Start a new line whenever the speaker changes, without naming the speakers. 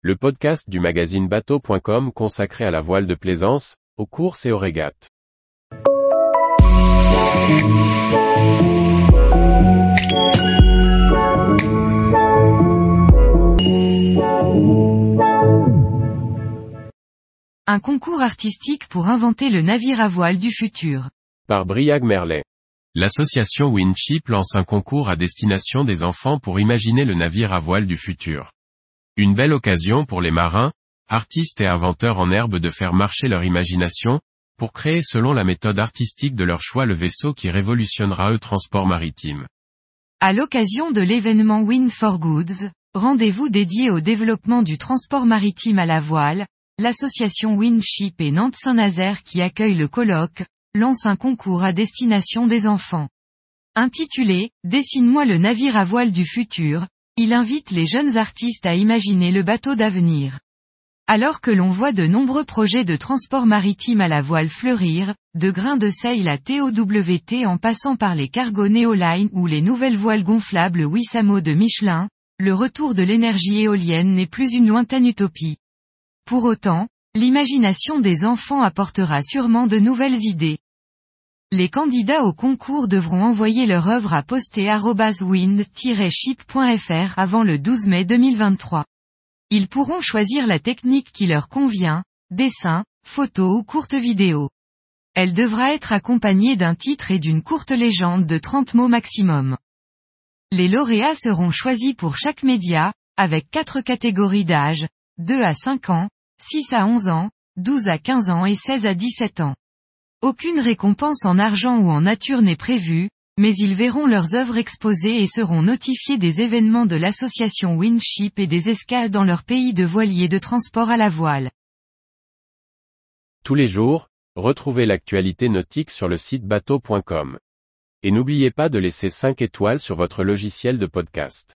le podcast du magazine bateau.com consacré à la voile de plaisance, aux courses et aux régates.
Un concours artistique pour inventer le navire à voile du futur.
Par Briag Merlet. L'association Windship lance un concours à destination des enfants pour imaginer le navire à voile du futur. Une belle occasion pour les marins, artistes et inventeurs en herbe de faire marcher leur imagination, pour créer selon la méthode artistique de leur choix le vaisseau qui révolutionnera le transport maritime.
À l'occasion de l'événement Wind for Goods, rendez-vous dédié au développement du transport maritime à la voile, l'association Windship et Nantes-Saint-Nazaire qui accueille le colloque, lance un concours à destination des enfants. Intitulé Dessine-moi le navire à voile du futur, il invite les jeunes artistes à imaginer le bateau d'avenir. Alors que l'on voit de nombreux projets de transport maritime à la voile fleurir, de grains de sail à TOWT en passant par les cargos Neoline ou les nouvelles voiles gonflables Wissamo de Michelin, le retour de l'énergie éolienne n'est plus une lointaine utopie. Pour autant, l'imagination des enfants apportera sûrement de nouvelles idées. Les candidats au concours devront envoyer leur œuvre à poster-wind-ship.fr avant le 12 mai 2023. Ils pourront choisir la technique qui leur convient, dessin, photo ou courte vidéo. Elle devra être accompagnée d'un titre et d'une courte légende de 30 mots maximum. Les lauréats seront choisis pour chaque média, avec quatre catégories d'âge, 2 à 5 ans, 6 à 11 ans, 12 à 15 ans et 16 à 17 ans. Aucune récompense en argent ou en nature n'est prévue, mais ils verront leurs œuvres exposées et seront notifiés des événements de l'association Windship et des escales dans leur pays de voiliers de transport à la voile.
Tous les jours, retrouvez l'actualité nautique sur le site bateau.com. Et n'oubliez pas de laisser 5 étoiles sur votre logiciel de podcast.